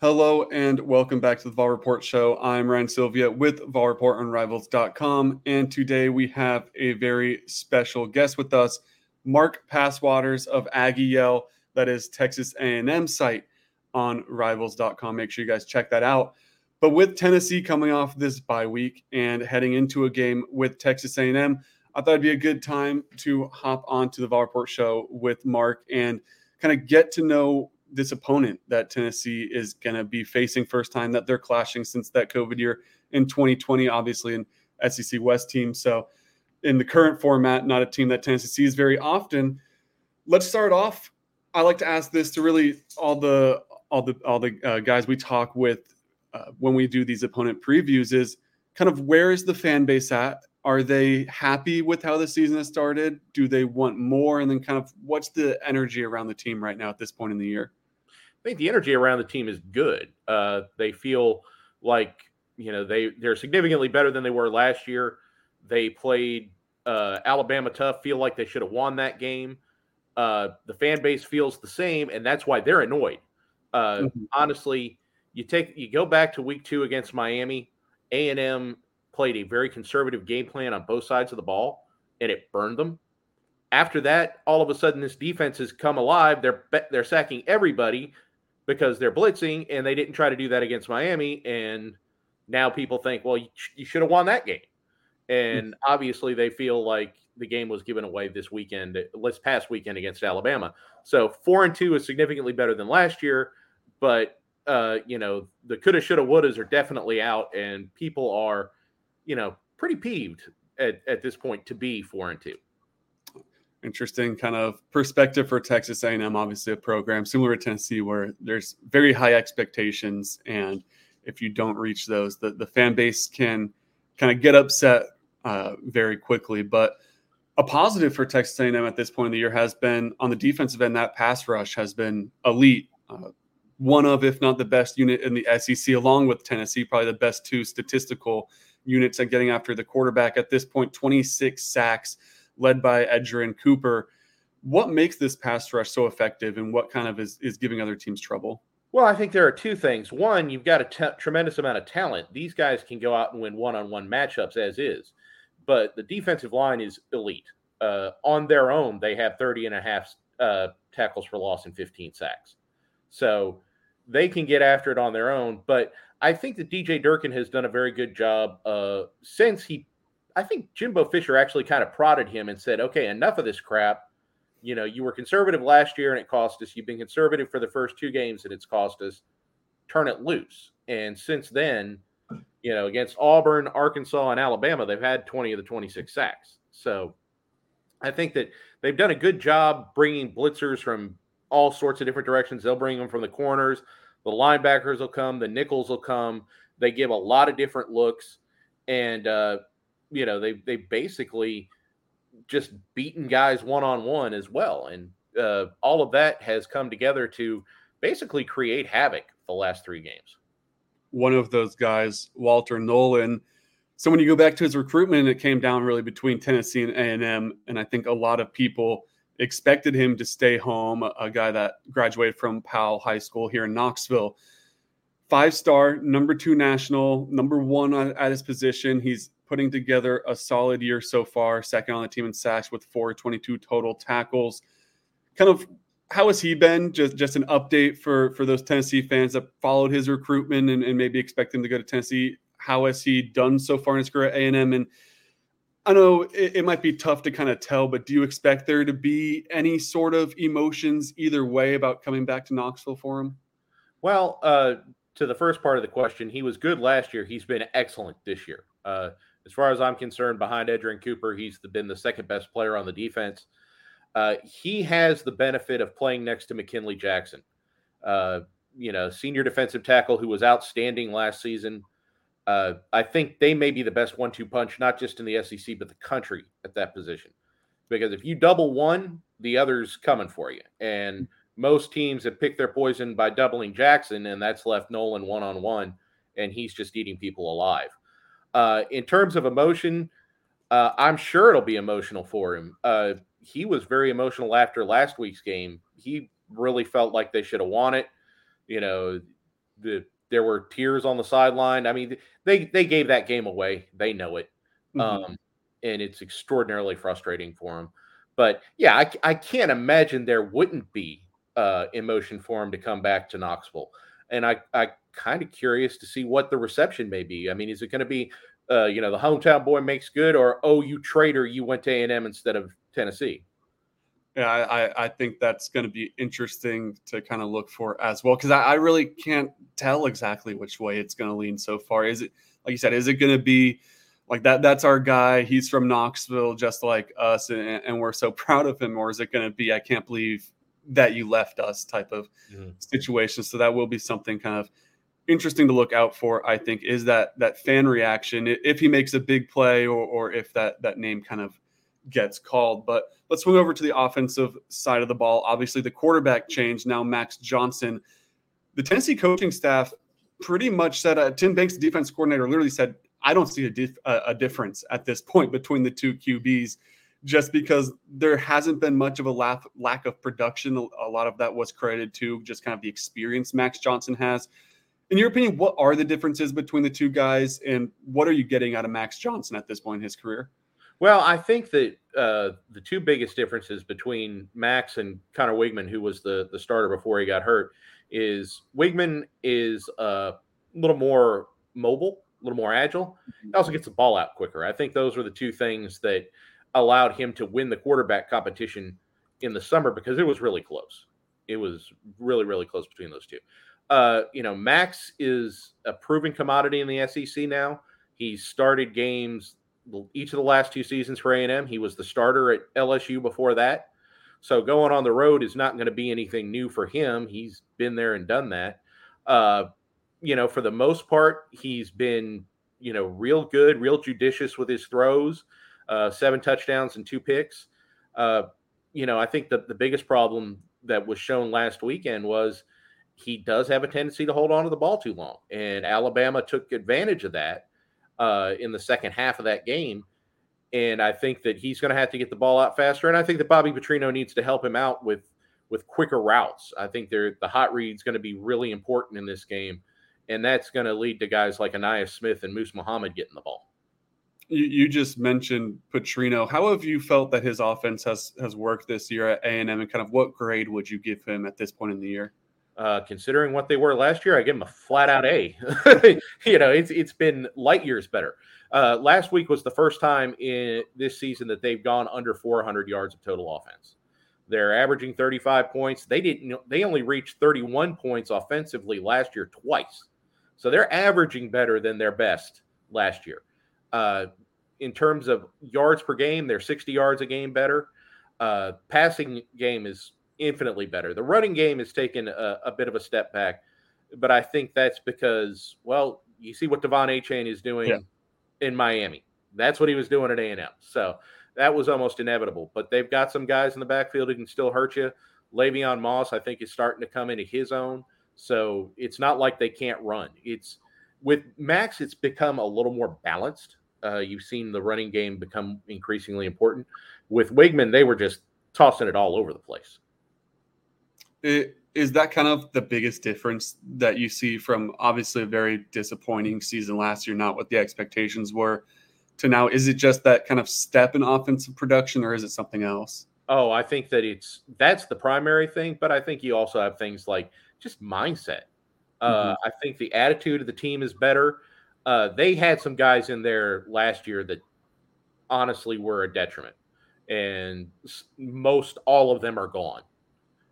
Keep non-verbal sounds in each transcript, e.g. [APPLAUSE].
Hello and welcome back to the Vol Report Show. I'm Ryan Sylvia with Vol Report and today we have a very special guest with us, Mark Passwaters of Aggie Yell, that is Texas A&M site on Rivals.com. Make sure you guys check that out. But with Tennessee coming off this bye week and heading into a game with Texas A&M, I thought it'd be a good time to hop onto the Vol Report Show with Mark and kind of get to know this opponent that Tennessee is going to be facing first time that they're clashing since that COVID year in 2020, obviously an SEC West team. So in the current format, not a team that Tennessee sees very often. Let's start off. I like to ask this to really all the all the all the uh, guys we talk with uh, when we do these opponent previews is kind of where is the fan base at? Are they happy with how the season has started? Do they want more? And then kind of what's the energy around the team right now at this point in the year? I think the energy around the team is good. Uh, they feel like you know they they're significantly better than they were last year. They played uh, Alabama tough. Feel like they should have won that game. Uh, the fan base feels the same, and that's why they're annoyed. Uh, mm-hmm. Honestly, you take you go back to week two against Miami. A and M played a very conservative game plan on both sides of the ball, and it burned them. After that, all of a sudden, this defense has come alive. They're they're sacking everybody because they're blitzing and they didn't try to do that against Miami. And now people think, well, you, you should have won that game. And obviously, they feel like the game was given away this weekend, this past weekend against Alabama. So four and two is significantly better than last year, but uh, you know the coulda, shoulda, wouldas are definitely out, and people are, you know, pretty peeved at, at this point to be four and two interesting kind of perspective for Texas A&M. Obviously, a program similar to Tennessee where there's very high expectations, and if you don't reach those, the, the fan base can kind of get upset uh, very quickly. But a positive for Texas A&M at this point in the year has been on the defensive end. That pass rush has been elite. Uh, one of, if not the best unit in the SEC, along with Tennessee, probably the best two statistical units at getting after the quarterback at this point. 26 sacks led by Edgerrin Cooper. What makes this pass rush so effective, and what kind of is, is giving other teams trouble? Well, I think there are two things. One, you've got a t- tremendous amount of talent. These guys can go out and win one on one matchups as is, but the defensive line is elite. Uh, on their own, they have 30 and a half uh, tackles for loss and 15 sacks. So they can get after it on their own. But I think that DJ Durkin has done a very good job uh, since he I think Jimbo Fisher actually kind of prodded him and said, okay, enough of this crap. You know, you were conservative last year and it cost us. You've been conservative for the first two games and it's cost us. Turn it loose. And since then, you know, against Auburn, Arkansas, and Alabama, they've had 20 of the 26 sacks. So I think that they've done a good job bringing blitzers from all sorts of different directions. They'll bring them from the corners, the linebackers will come, the nickels will come. They give a lot of different looks. And uh, you know they they basically just beaten guys one on one as well, and uh, all of that has come together to basically create havoc the last three games. One of those guys, Walter Nolen. So when you go back to his recruitment, it came down really between Tennessee and A and M, and I think a lot of people expected him to stay home. A guy that graduated from Powell High School here in Knoxville, five star, number two national, number one at his position. He's putting together a solid year so far, second on the team in sacks with 422 total tackles. Kind of how has he been? Just just an update for for those Tennessee fans that followed his recruitment and, and maybe expect him to go to Tennessee. How has he done so far in his career at A&M? And I know it, it might be tough to kind of tell, but do you expect there to be any sort of emotions either way about coming back to Knoxville for him? Well, uh, to the first part of the question, he was good last year. He's been excellent this year. Uh, as far as I'm concerned, behind Edgerrin Cooper, he's the, been the second best player on the defense. Uh, he has the benefit of playing next to McKinley Jackson, uh, you know, senior defensive tackle who was outstanding last season. Uh, I think they may be the best one-two punch, not just in the SEC but the country at that position. Because if you double one, the other's coming for you. And most teams have picked their poison by doubling Jackson, and that's left Nolen one-on-one, and he's just eating people alive. Uh, in terms of emotion, uh, I'm sure it'll be emotional for him. Uh, he was very emotional after last week's game. He really felt like they should have won it. You know, the there were tears on the sideline. I mean, they they gave that game away. They know it, mm-hmm. um, and it's extraordinarily frustrating for him. But yeah, I, I can't imagine there wouldn't be uh, emotion for him to come back to Knoxville. And I I kind of curious to see what the reception may be. I mean, is it going to be uh, you know the hometown boy makes good, or oh you traitor, you went to A and M instead of Tennessee? Yeah, I, I think that's going to be interesting to kind of look for as well because I, I really can't tell exactly which way it's going to lean so far. Is it like you said? Is it going to be like that? That's our guy. He's from Knoxville, just like us, and, and we're so [LAUGHS] proud of him. Or is it going to be? I can't believe that you left us type of mm-hmm. situation. So that will be something kind of interesting to look out for. I think is that that fan reaction if he makes a big play or or if that that name kind of gets called. But let's swing over to the offensive side of the ball. Obviously, the quarterback change now, Max Johnson. The Tennessee coaching staff pretty much said, uh, Tim Banks, the defense coordinator, literally said, I don't see a, dif- a difference at this point between the two QBs just because there hasn't been much of a lack, lack of production. A lot of that was credited to just kind of the experience Max Johnson has. In your opinion, what are the differences between the two guys, and what are you getting out of Max Johnson at this point in his career? Well, I think that uh, the two biggest differences between Max and Conner Weigman, who was the the starter before he got hurt, is Weigman is a little more mobile, a little more agile. He also gets the ball out quicker. I think those were the two things that allowed him to win the quarterback competition in the summer because it was really close. It was really, really close between those two. Uh, you know, Max is a proven commodity in the SEC now. He started games each of the last two seasons for A&M. He was the starter at LSU before that. So going on the road is not going to be anything new for him. He's been there and done that. Uh, you know, for the most part, he's been, you know, real good, real judicious with his throws, uh, seven touchdowns and two picks. Uh, you know, I think that the biggest problem that was shown last weekend was he does have a tendency to hold on to the ball too long. And Alabama took advantage of that uh, in the second half of that game. And I think that he's going to have to get the ball out faster. And I think that Bobby Petrino needs to help him out with with quicker routes. I think the hot read is going to be really important in this game, and that's going to lead to guys like Ainias Smith and Moose Muhammad getting the ball. You, you just mentioned Petrino. How have you felt that his offense has has worked this year at A and M, and kind of what grade would you give him at this point in the year? Uh, considering what they were last year, I give them a flat out A. [LAUGHS] you know, it's it's been light years better. Uh, last week was the first time in this season that they've gone under 400 yards of total offense. They're averaging 35 points. They didn't. They only reached 31 points offensively last year twice, so they're averaging better than their best last year. Uh, in terms of yards per game, they're 60 yards a game better. Uh, passing game is infinitely better. The running game has taken a, a, bit of a step back, but I think that's because, well, you see what De'Von A. Achane is doing yeah. in Miami. That's what he was doing at A&M. So that was almost inevitable. But they've got some guys in the backfield who can still hurt you. Le'Veon Moss, I think, is starting to come into his own. So it's not like they can't run. It's with Max, it's become a little more balanced. Uh, you've seen the running game become increasingly important. With Weigman, they were just tossing it all over the place. It, is that kind of the biggest difference that you see from obviously a very disappointing season last year, not what the expectations were, to now? Is it just that kind of step in offensive production, or is it something else? Oh, I think that it's that's the primary thing, but I think you also have things like just mindset. Uh, mm-hmm. I think the attitude of the team is better. Uh, they had some guys in there last year that honestly were a detriment, and most all of them are gone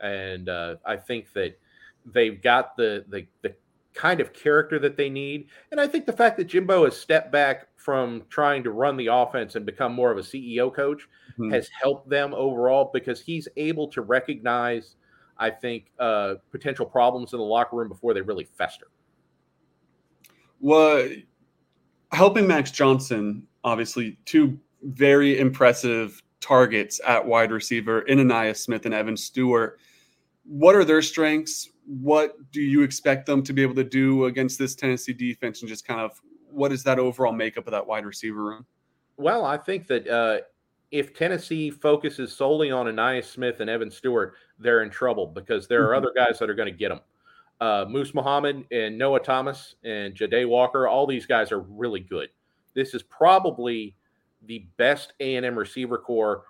and uh, I think that they've got the, the the kind of character that they need. And I think the fact that Jimbo has stepped back from trying to run the offense and become more of a CEO coach mm-hmm. has helped them overall because he's able to recognize, I think, uh, potential problems in the locker room before they really fester. Well, helping Max Johnson, obviously, two very impressive targets at wide receiver in Ainias Smith and Evan Stewart what are their strengths? What do you expect them to be able to do against this Tennessee defense, and just kind of what is that overall makeup of that wide receiver room? Well, I think that uh, if Tennessee focuses solely on Ainias Smith and Evan Stewart, they're in trouble because there are mm-hmm. other guys that are going to get them. Uh, Moose Muhammad and Noah Thomas and Jahdae Walker, all these guys are really good. This is probably the best A&M receiver corps,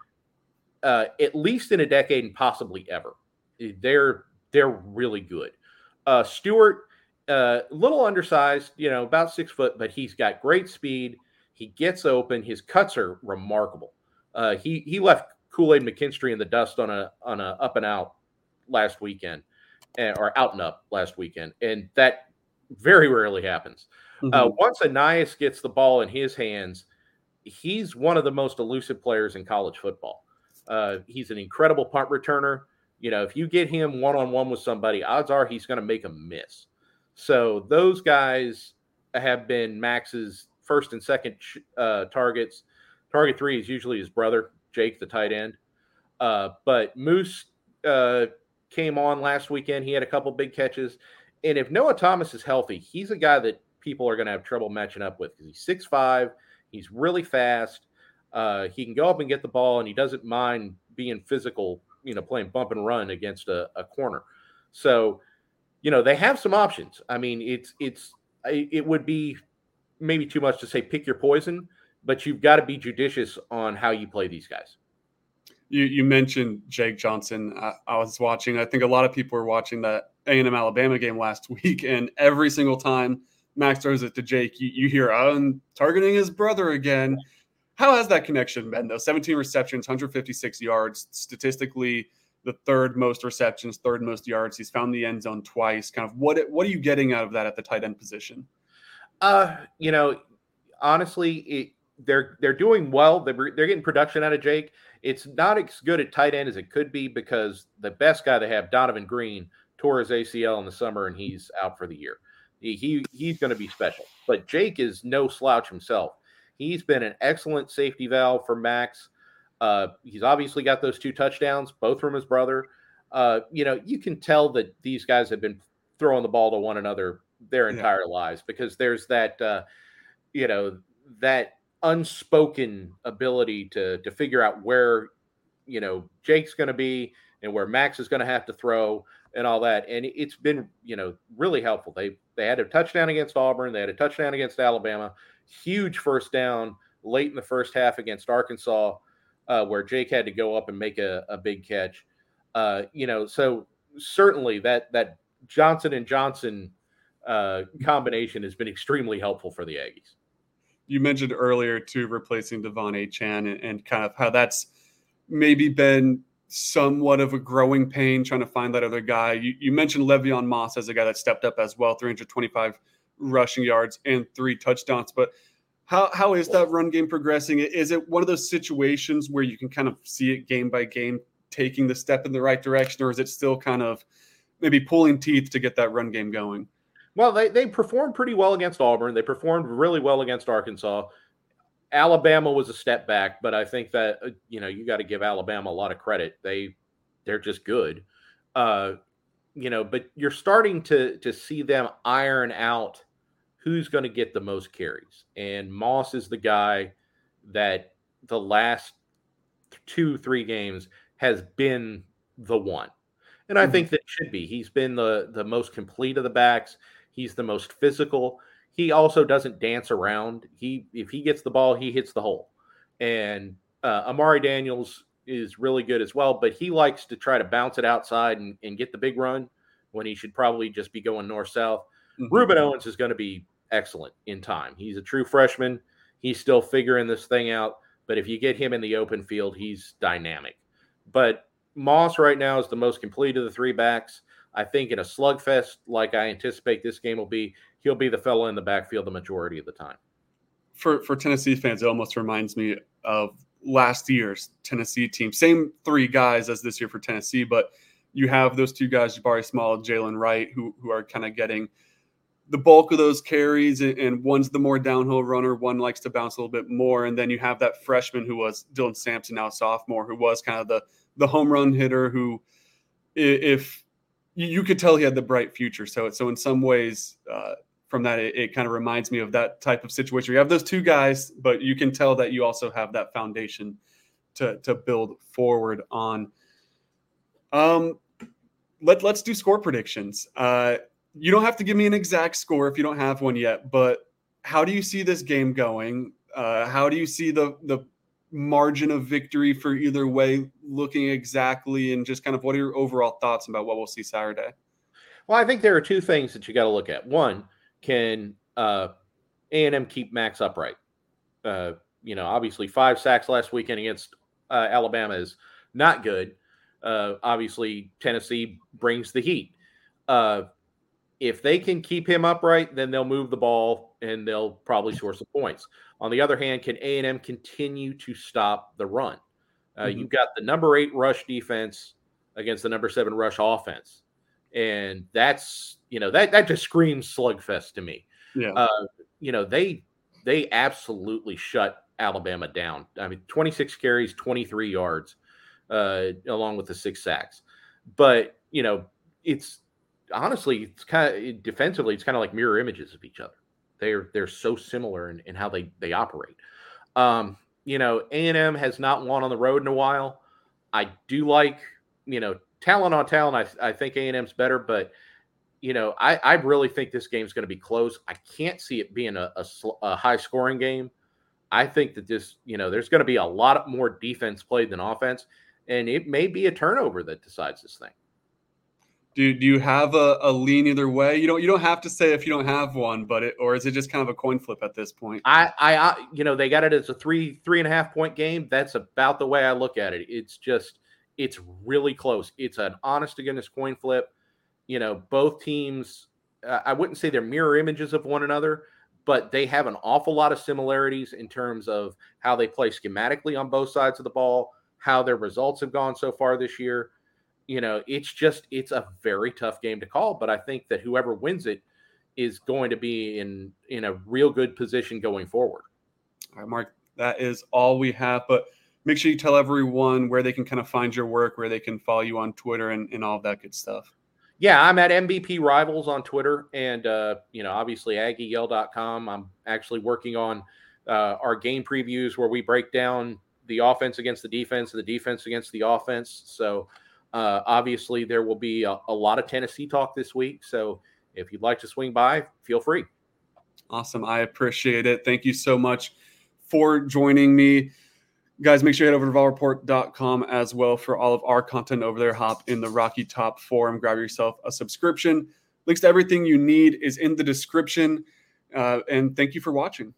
uh, at least in a decade and possibly ever. They're they're really good. Uh, Stewart, a uh, little undersized, you know, about six foot, but he's got great speed. He gets open. His cuts are remarkable. Uh, he he left Kool Aid McKinstry in the dust on a on a up and out last weekend, or out and up last weekend, and that very rarely happens. Uh, mm-hmm. Uh, once Ainias gets the ball in his hands, he's one of the most elusive players in college football. Uh, he's an incredible punt returner. You know, if you get him one on one with somebody, odds are he's going to make a miss. So those guys have been Max's first and second uh, targets. Target three is usually his brother, Jake, the tight end. Uh, but Moose uh, came on last weekend. He had a couple big catches. And if Noah Thomas is healthy, he's a guy that people are going to have trouble matching up with because he's six five. He's really fast. Uh, he can go up and get the ball, and he doesn't mind being physical, you know, playing bump and run against a, a corner. So, you know, they have some options. I mean, it's it's it would be maybe too much to say pick your poison, but you've got to be judicious on how you play these guys. You, you mentioned Jake Johnson. I, I, was watching. I think a lot of people were watching that A and M Alabama game last [LAUGHS] week, and every single time Max throws it to Jake, you, you hear, "I'm targeting his brother again." How has that connection been though? 17 receptions, 156 yards, statistically the third most receptions, third most yards. He's found the end zone twice. Kind of what what are you getting out of that at the tight end position? Uh, you know, honestly, it, they're they're doing well. They're they're getting production out of Jake. It's not as good at tight end as it could be because the best guy they have, Donovan Green, tore his ACL in the summer and he's out for the year. He, he he's going to be special. But Jake is no slouch himself. He's been an excellent safety valve for Max. Uh, he's obviously got those two touchdowns, both from his brother. Uh, you know, you can tell that these guys have been throwing the ball to one another their entire yeah. lives because there's that uh, you know that unspoken ability to to figure out where you know Jake's going to be and where Max is going to have to throw and all that. And it's been you know really helpful. They they had a touchdown against Auburn. They had a touchdown against Alabama. Huge first down late in the first half against Arkansas uh, where Jake had to go up and make a, a big catch. Uh, you know so certainly that that Johnson and Johnson uh, combination has been extremely helpful for the Aggies. You mentioned earlier to replacing De'Von Achane and, and kind of how that's maybe been somewhat of a growing pain trying to find that other guy. You, you mentioned Le'Veon Moss as a guy that stepped up as well, 325 rushing yards and three touchdowns. But how how is that run game progressing? Is it one of those situations where you can kind of see it game by game taking the step in the right direction, or is it still kind of maybe pulling teeth to get that run game going? Well, they, they performed pretty well against Auburn. They performed really well against Arkansas. Alabama was a step back, but I think that uh, you know you got to give Alabama a lot of credit. They they're just good, uh, you know. But you're starting to to see them iron out who's going to get the most carries, and Moss is the guy that the last two three games has been the one, and I mm-hmm. think that should be. He's been the the most complete of the backs. He's the most physical. He also doesn't dance around. He if he gets the ball, he hits the hole. And uh, Amari Daniels is really good as well, but he likes to try to bounce it outside and, and get the big run when he should probably just be going north south. Mm-hmm. Rueben Owens is going to be excellent in time. He's a true freshman. He's still figuring this thing out. But if you get him in the open field, he's dynamic. But Moss right now is the most complete of the three backs. I think in a slugfest like I anticipate this game will be, he'll be the fellow in the backfield the majority of the time. For for Tennessee fans, it almost reminds me of last year's Tennessee team. Same three guys as this year for Tennessee, but you have those two guys, Jabari Small, Jaylen Wright, who who are kind of getting the bulk of those carries, and one's the more downhill runner. One likes to bounce a little bit more, and then you have that freshman who was Dylan Sampson, now sophomore, who was kind of the the home run hitter. Who, if you could tell he had the bright future. So, so in some ways, uh, from that, it, it kind of reminds me of that type of situation. You have those two guys, but you can tell that you also have that foundation to to build forward on. Um, let let's do score predictions. Uh, you don't have to give me an exact score if you don't have one yet, but how do you see this game going? Uh, how do you see the the margin of victory for either way looking exactly, and just kind of what are your overall thoughts about what we'll see Saturday? Well, I think there are two things that you got to look at. One, can uh, A&M keep Max upright? Uh, you know, obviously five sacks last weekend against uh, Alabama is not good. Uh, obviously, Tennessee brings the heat. Uh, if they can keep him upright, then they'll move the ball and they'll probably score some points. On the other hand, can A and M continue to stop the run? Uh, mm-hmm. You've got the number eight rush defense against the number seven rush offense, and that's you know that that just screams slugfest to me. Yeah, uh, you know they they absolutely shut Alabama down. I mean, 26 carries, 23 yards, uh, along with the six sacks. But you know, it's honestly, it's kind of defensively, it's kind of like mirror images of each other. They're they're so similar in, in how they they operate. Um, you know, A and M has not won on the road in a while. I do like you know talent on talent. I I think A and M's better, but you know, I I really think this game's going to be close. I can't see it being a, a, a high scoring game. I think that this, you know, there's going to be a lot more defense played than offense, and it may be a turnover that decides this thing. Do, do you have a, a lean either way? You don't you don't have to say if you don't have one, but it or is it just kind of a coin flip at this point? I I, you know they got it as a three three and a half point game. That's about the way I look at it. It's just it's really close. It's an honest to goodness coin flip. You know both teams. Uh, I wouldn't say they're mirror images of one another, but they have an awful lot of similarities in terms of how they play schematically on both sides of the ball, how their results have gone so far this year. You know, it's just it's a very tough game to call, but I think that whoever wins it is going to be in in a real good position going forward. All right, Mark, that is all we have, but make sure you tell everyone where they can kind of find your work, where they can follow you on Twitter and, and all that good stuff yeah, I'm at MVP Rivals on Twitter and, uh, you know, obviously AggieYell.com. I'm actually working on uh, our game previews where we break down the offense against the defense and the defense against the offense. So, uh, obviously, there will be a, a lot of Tennessee talk this week. So, if you'd like to swing by, feel free. Awesome. I appreciate it. Thank you so much for joining me. Guys, make sure you head over to volreport.com as well for all of our content over there. Hop in the Rocky Top Forum, grab yourself a subscription. Links to everything you need is in the description. Uh, and thank you for watching.